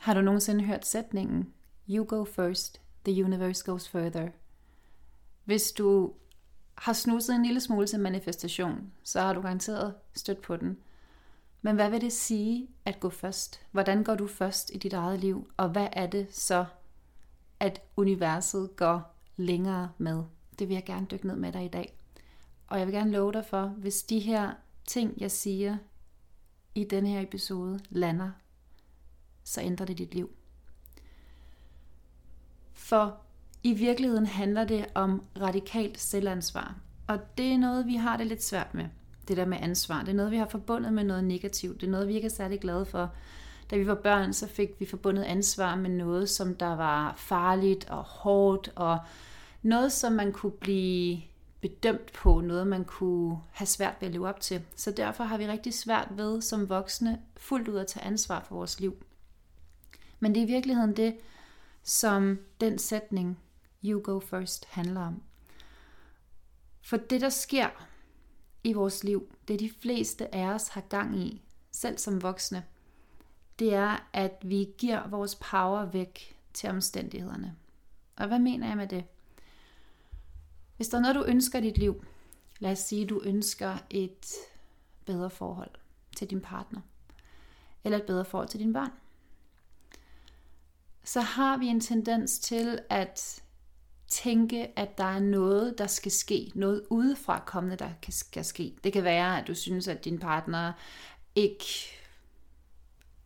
Har du nogensinde hørt sætningen, You go first, the universe goes further? Hvis du har snuset en lille smule til manifestation, så har du garanteret stødt på den. Men hvad vil det sige at gå først? Hvordan går du først i dit eget liv? Og hvad er det så, at universet går længere med? Det vil jeg gerne dykke ned med dig i dag. Og jeg vil gerne love dig for, hvis de her ting, jeg siger i denne her episode, lander, så ændrer det dit liv. For i virkeligheden handler det om radikalt selvansvar. Og det er noget, vi har det lidt svært med. Det der med ansvar. Det er noget, vi har forbundet med noget negativt. Det er noget, vi ikke er særlig glade for. Da vi var børn, så fik vi forbundet ansvar med noget, som der var farligt og hårdt, og noget, som man kunne blive bedømt på, noget man kunne have svært ved at leve op til. Så derfor har vi rigtig svært ved som voksne fuldt ud at tage ansvar for vores liv. Men det er i virkeligheden det, som den sætning, you go first, handler om. For det, der sker i vores liv, det de fleste af os har gang i, selv som voksne, det er, at vi giver vores power væk til omstændighederne. Og hvad mener jeg med det? Hvis der er noget, du ønsker i dit liv, lad os sige, du ønsker et bedre forhold til din partner, eller et bedre forhold til dine børn, så har vi en tendens til at tænke, at der er noget, der skal ske, noget udefra kommende, der skal ske. Det kan være, at du synes, at din partner ikke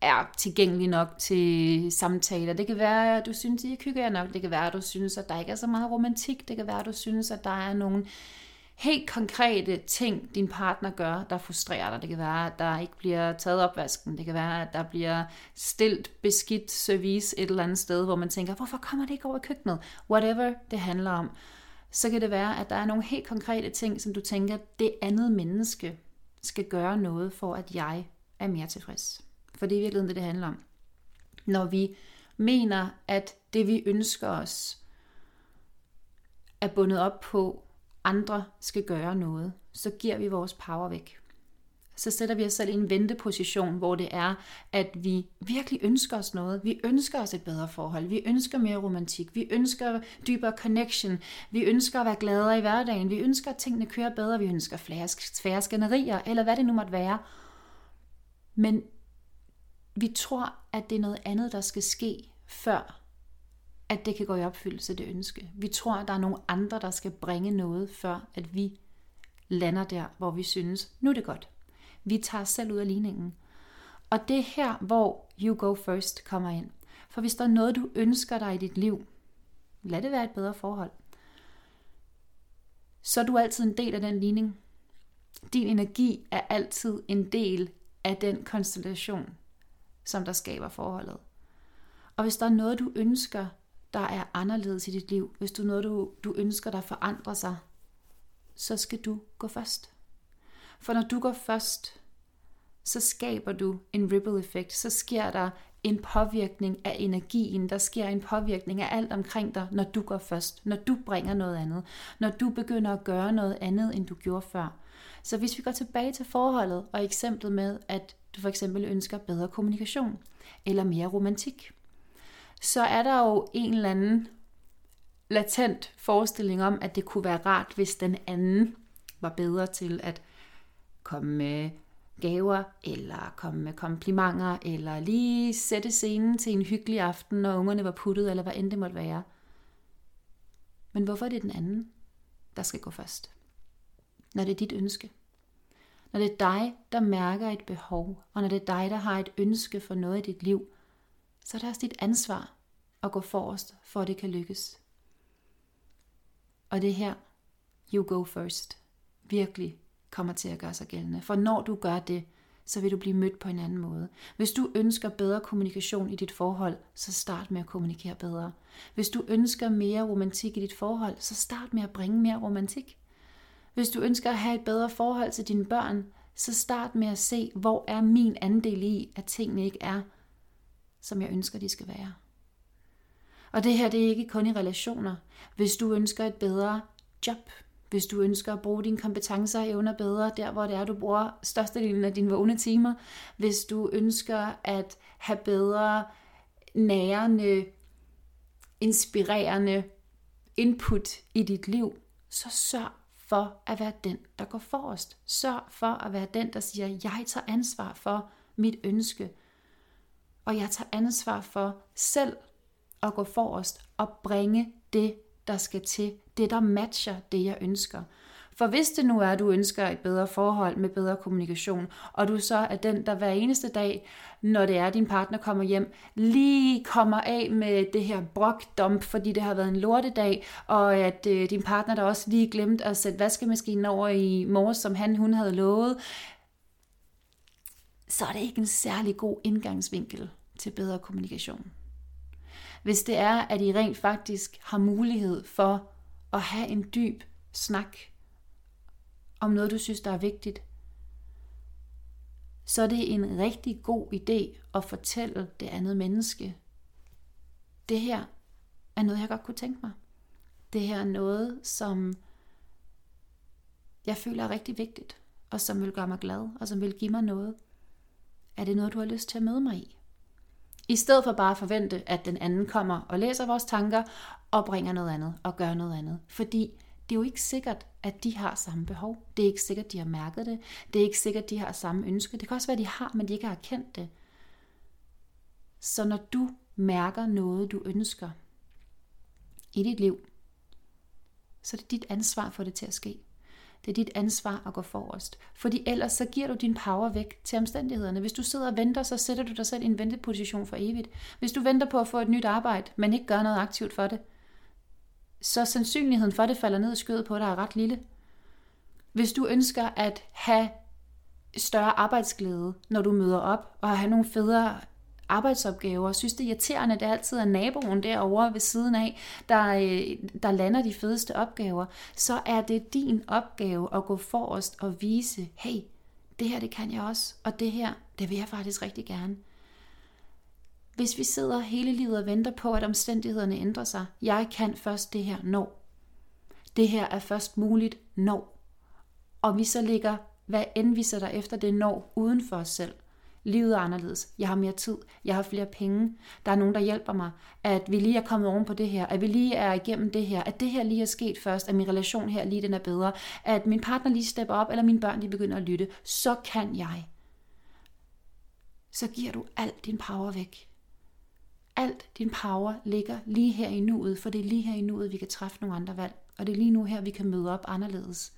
er tilgængelig nok til samtaler. Det kan være, at du synes, at I hygger nok. Det kan være, at du synes, at der ikke er så meget romantik. Det kan være, at du synes, at der er nogle helt konkrete ting, din partner gør, der frustrerer dig. Det kan være, at der ikke bliver taget opvasken. Det kan være, at der bliver stilt beskidt service et eller andet sted, hvor man tænker, hvorfor kommer det ikke over i køkkenet? Whatever det handler om. Så kan det være, at der er nogle helt konkrete ting, som du tænker, det andet menneske skal gøre noget for, at jeg er mere tilfreds. For det er i virkeligheden det, det handler om. Når vi mener, at det vi ønsker os, er bundet op på, andre skal gøre noget, så giver vi vores power væk. Så sætter vi os selv i en venteposition, hvor det er, at vi virkelig ønsker os noget. Vi ønsker os et bedre forhold. Vi ønsker mere romantik. Vi ønsker dybere connection. Vi ønsker at være gladere i hverdagen. Vi ønsker, at tingene kører bedre. Vi ønsker flere, færre skænderier, eller hvad det nu måtte være. Men vi tror, at det er noget andet, der skal ske, før at det kan gå i opfyldelse, det ønske. Vi tror, at der er nogle andre, der skal bringe noget, før at vi lander der, hvor vi synes, nu er det godt. Vi tager os selv ud af ligningen. Og det er her, hvor you go first kommer ind. For hvis der er noget, du ønsker dig i dit liv, lad det være et bedre forhold, så er du altid en del af den ligning. Din energi er altid en del af den konstellation, som der skaber forholdet. Og hvis der er noget, du ønsker der er anderledes i dit liv, hvis du er noget, du, du ønsker, der forandrer sig, så skal du gå først. For når du går først, så skaber du en ripple effekt, så sker der en påvirkning af energien, der sker en påvirkning af alt omkring dig, når du går først, når du bringer noget andet, når du begynder at gøre noget andet, end du gjorde før. Så hvis vi går tilbage til forholdet og eksemplet med, at du for eksempel ønsker bedre kommunikation eller mere romantik, så er der jo en eller anden latent forestilling om, at det kunne være rart, hvis den anden var bedre til at komme med gaver, eller komme med komplimenter, eller lige sætte scenen til en hyggelig aften, når ungerne var puttet, eller hvad end det måtte være. Men hvorfor er det den anden, der skal gå først? Når det er dit ønske. Når det er dig, der mærker et behov, og når det er dig, der har et ønske for noget i dit liv, så er det også dit ansvar og gå forrest, for at det kan lykkes. Og det her, you go first, virkelig kommer til at gøre sig gældende. For når du gør det, så vil du blive mødt på en anden måde. Hvis du ønsker bedre kommunikation i dit forhold, så start med at kommunikere bedre. Hvis du ønsker mere romantik i dit forhold, så start med at bringe mere romantik. Hvis du ønsker at have et bedre forhold til dine børn, så start med at se, hvor er min andel i, at tingene ikke er, som jeg ønsker, de skal være. Og det her det er ikke kun i relationer. Hvis du ønsker et bedre job, hvis du ønsker at bruge dine kompetencer og evner bedre, der hvor det er, du bruger størstedelen af dine vågne timer, hvis du ønsker at have bedre nærende, inspirerende input i dit liv, så sørg for at være den, der går forrest. Sørg for at være den, der siger, jeg tager ansvar for mit ønske. Og jeg tager ansvar for selv at gå forrest og bringe det, der skal til. Det, der matcher det, jeg ønsker. For hvis det nu er, at du ønsker et bedre forhold med bedre kommunikation, og du så er den, der hver eneste dag, når det er, at din partner kommer hjem, lige kommer af med det her brokdump, fordi det har været en lortedag, og at øh, din partner der også lige glemt at sætte vaskemaskinen over i morges, som han hun havde lovet, så er det ikke en særlig god indgangsvinkel til bedre kommunikation. Hvis det er, at I rent faktisk har mulighed for at have en dyb snak om noget, du synes, der er vigtigt, så er det en rigtig god idé at fortælle det andet menneske. Det her er noget, jeg godt kunne tænke mig. Det her er noget, som jeg føler er rigtig vigtigt, og som vil gøre mig glad, og som vil give mig noget. Er det noget, du har lyst til at møde mig i? I stedet for bare at forvente, at den anden kommer og læser vores tanker og bringer noget andet og gør noget andet. Fordi det er jo ikke sikkert, at de har samme behov. Det er ikke sikkert, de har mærket det. Det er ikke sikkert, de har samme ønske. Det kan også være, de har, men de ikke har kendt det. Så når du mærker noget, du ønsker i dit liv, så er det dit ansvar for det til at ske. Det er dit ansvar at gå forrest. Fordi ellers så giver du din power væk til omstændighederne. Hvis du sidder og venter, så sætter du dig selv i en venteposition for evigt. Hvis du venter på at få et nyt arbejde, men ikke gør noget aktivt for det, så sandsynligheden for, at det falder ned i skødet på dig er ret lille. Hvis du ønsker at have større arbejdsglæde, når du møder op, og have nogle federe arbejdsopgaver, og synes det er irriterende, at det altid er naboen derovre ved siden af, der, øh, der lander de fedeste opgaver, så er det din opgave at gå forrest og vise, hey, det her det kan jeg også, og det her, det vil jeg faktisk rigtig gerne. Hvis vi sidder hele livet og venter på, at omstændighederne ændrer sig, jeg kan først det her når. Det her er først muligt når. Og vi så ligger, hvad end vi sætter efter det når, uden for os selv. Livet er anderledes. Jeg har mere tid. Jeg har flere penge. Der er nogen, der hjælper mig. At vi lige er kommet oven på det her. At vi lige er igennem det her. At det her lige er sket først. At min relation her lige den er bedre. At min partner lige stepper op, eller mine børn de begynder at lytte. Så kan jeg. Så giver du alt din power væk. Alt din power ligger lige her i nuet, for det er lige her i nuet, vi kan træffe nogle andre valg. Og det er lige nu her, vi kan møde op anderledes.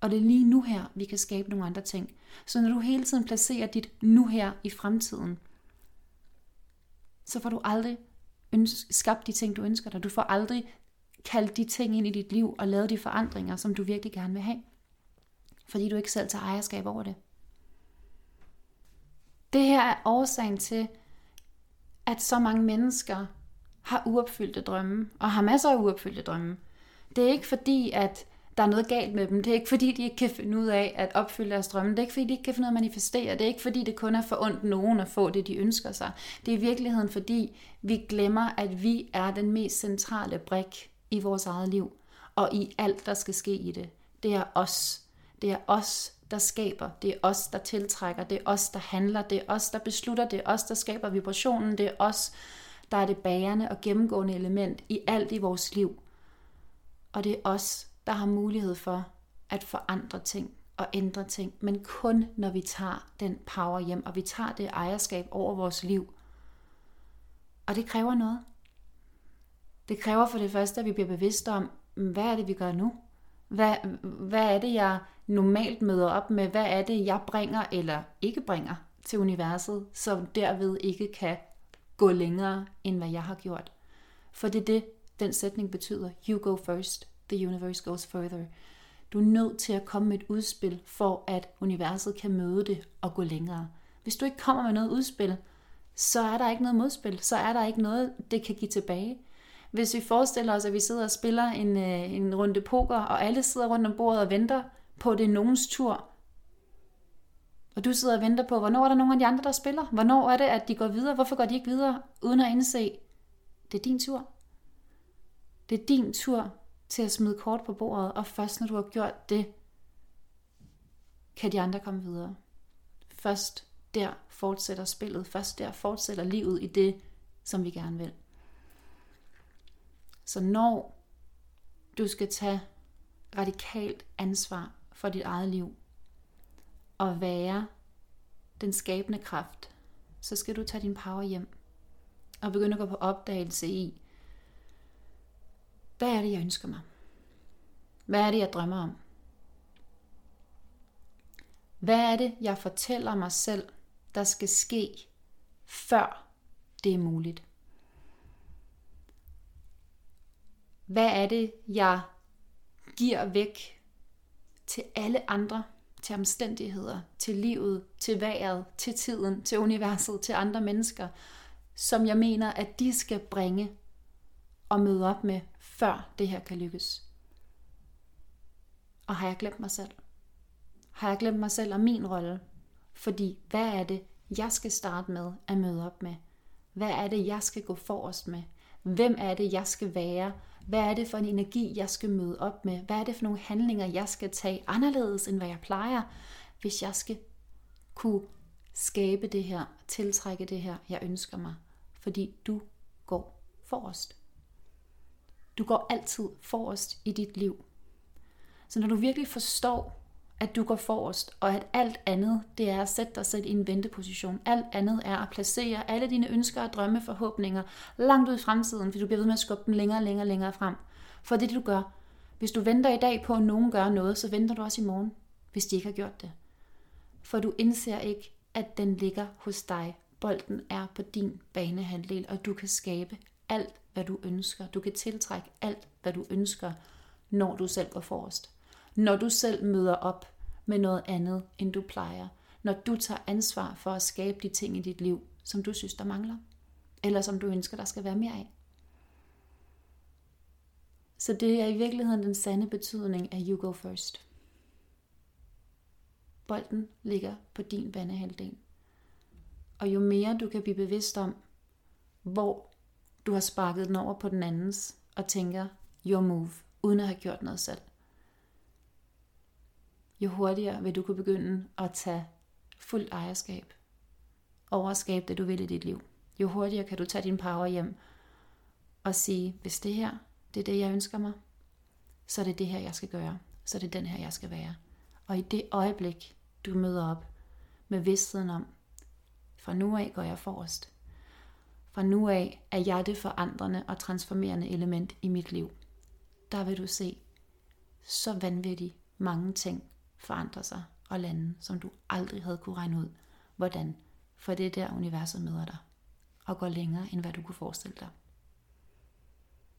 Og det er lige nu her, vi kan skabe nogle andre ting. Så når du hele tiden placerer dit nu her i fremtiden, så får du aldrig skabt de ting, du ønsker dig. Du får aldrig kaldt de ting ind i dit liv og lavet de forandringer, som du virkelig gerne vil have. Fordi du ikke selv tager ejerskab over det. Det her er årsagen til, at så mange mennesker har uopfyldte drømme, og har masser af uopfyldte drømme. Det er ikke fordi, at der er noget galt med dem. Det er ikke fordi, de ikke kan finde ud af at opfylde deres drømme. Det er ikke fordi, de ikke kan finde ud af at manifestere. Det er ikke fordi, det kun er for ondt nogen at få det, de ønsker sig. Det er i virkeligheden fordi, vi glemmer, at vi er den mest centrale brik i vores eget liv. Og i alt, der skal ske i det. Det er os. Det er os, der skaber. Det er os, der tiltrækker. Det er os, der handler. Det er os, der beslutter. Det er os, der skaber vibrationen. Det er os, der er det bærende og gennemgående element i alt i vores liv. Og det er os, der har mulighed for at forandre ting og ændre ting, men kun når vi tager den power hjem, og vi tager det ejerskab over vores liv. Og det kræver noget. Det kræver for det første, at vi bliver bevidste om, hvad er det, vi gør nu? Hvad, hvad er det, jeg normalt møder op med? Hvad er det, jeg bringer eller ikke bringer til universet, som derved ikke kan gå længere, end hvad jeg har gjort? For det er det, den sætning betyder. You go first the universe goes further. Du er nødt til at komme med et udspil, for at universet kan møde det og gå længere. Hvis du ikke kommer med noget udspil, så er der ikke noget modspil. Så er der ikke noget, det kan give tilbage. Hvis vi forestiller os, at vi sidder og spiller en, øh, en runde poker, og alle sidder rundt om bordet og venter på, det er nogens tur, og du sidder og venter på, hvornår er der nogen af de andre, der spiller? Hvornår er det, at de går videre? Hvorfor går de ikke videre, uden at indse, det er din tur. Det er din tur til at smide kort på bordet, og først når du har gjort det, kan de andre komme videre. Først der fortsætter spillet, først der fortsætter livet i det, som vi gerne vil. Så når du skal tage radikalt ansvar for dit eget liv og være den skabende kraft, så skal du tage din power hjem og begynde at gå på opdagelse i, hvad er det, jeg ønsker mig? Hvad er det, jeg drømmer om? Hvad er det, jeg fortæller mig selv, der skal ske, før det er muligt? Hvad er det, jeg giver væk til alle andre, til omstændigheder, til livet, til vejret, til tiden, til universet, til andre mennesker, som jeg mener, at de skal bringe og møde op med, før det her kan lykkes. Og har jeg glemt mig selv? Har jeg glemt mig selv og min rolle? Fordi hvad er det, jeg skal starte med at møde op med? Hvad er det, jeg skal gå forrest med? Hvem er det, jeg skal være? Hvad er det for en energi, jeg skal møde op med? Hvad er det for nogle handlinger, jeg skal tage anderledes, end hvad jeg plejer, hvis jeg skal kunne skabe det her, tiltrække det her, jeg ønsker mig? Fordi du går forrest. Du går altid forrest i dit liv. Så når du virkelig forstår, at du går forrest, og at alt andet, det er at sætte dig selv i en venteposition. Alt andet er at placere alle dine ønsker og drømme, forhåbninger langt ud i fremtiden, fordi du bliver ved med at skubbe dem længere og længere, længere frem. For det det, du gør. Hvis du venter i dag på, at nogen gør noget, så venter du også i morgen, hvis de ikke har gjort det. For du indser ikke, at den ligger hos dig. Bolden er på din banehandel, og du kan skabe alt, hvad du ønsker. Du kan tiltrække alt, hvad du ønsker, når du selv går forrest når du selv møder op med noget andet, end du plejer. Når du tager ansvar for at skabe de ting i dit liv, som du synes, der mangler. Eller som du ønsker, der skal være mere af. Så det er i virkeligheden den sande betydning af you go first. Bolden ligger på din banehalvdel. Og jo mere du kan blive bevidst om, hvor du har sparket den over på den andens, og tænker, your move, uden at have gjort noget selv, jo hurtigere vil du kunne begynde at tage fuldt ejerskab over at skabe det, du vil i dit liv. Jo hurtigere kan du tage din power hjem og sige, hvis det her, det er det, jeg ønsker mig, så er det det her, jeg skal gøre. Så er det den her, jeg skal være. Og i det øjeblik, du møder op med vidstheden om, fra nu af går jeg forrest. Fra nu af er jeg det forandrende og transformerende element i mit liv. Der vil du se så vanvittigt mange ting, forandre sig og lande, som du aldrig havde kunne regne ud, hvordan. For det er der universet møder dig og går længere, end hvad du kunne forestille dig.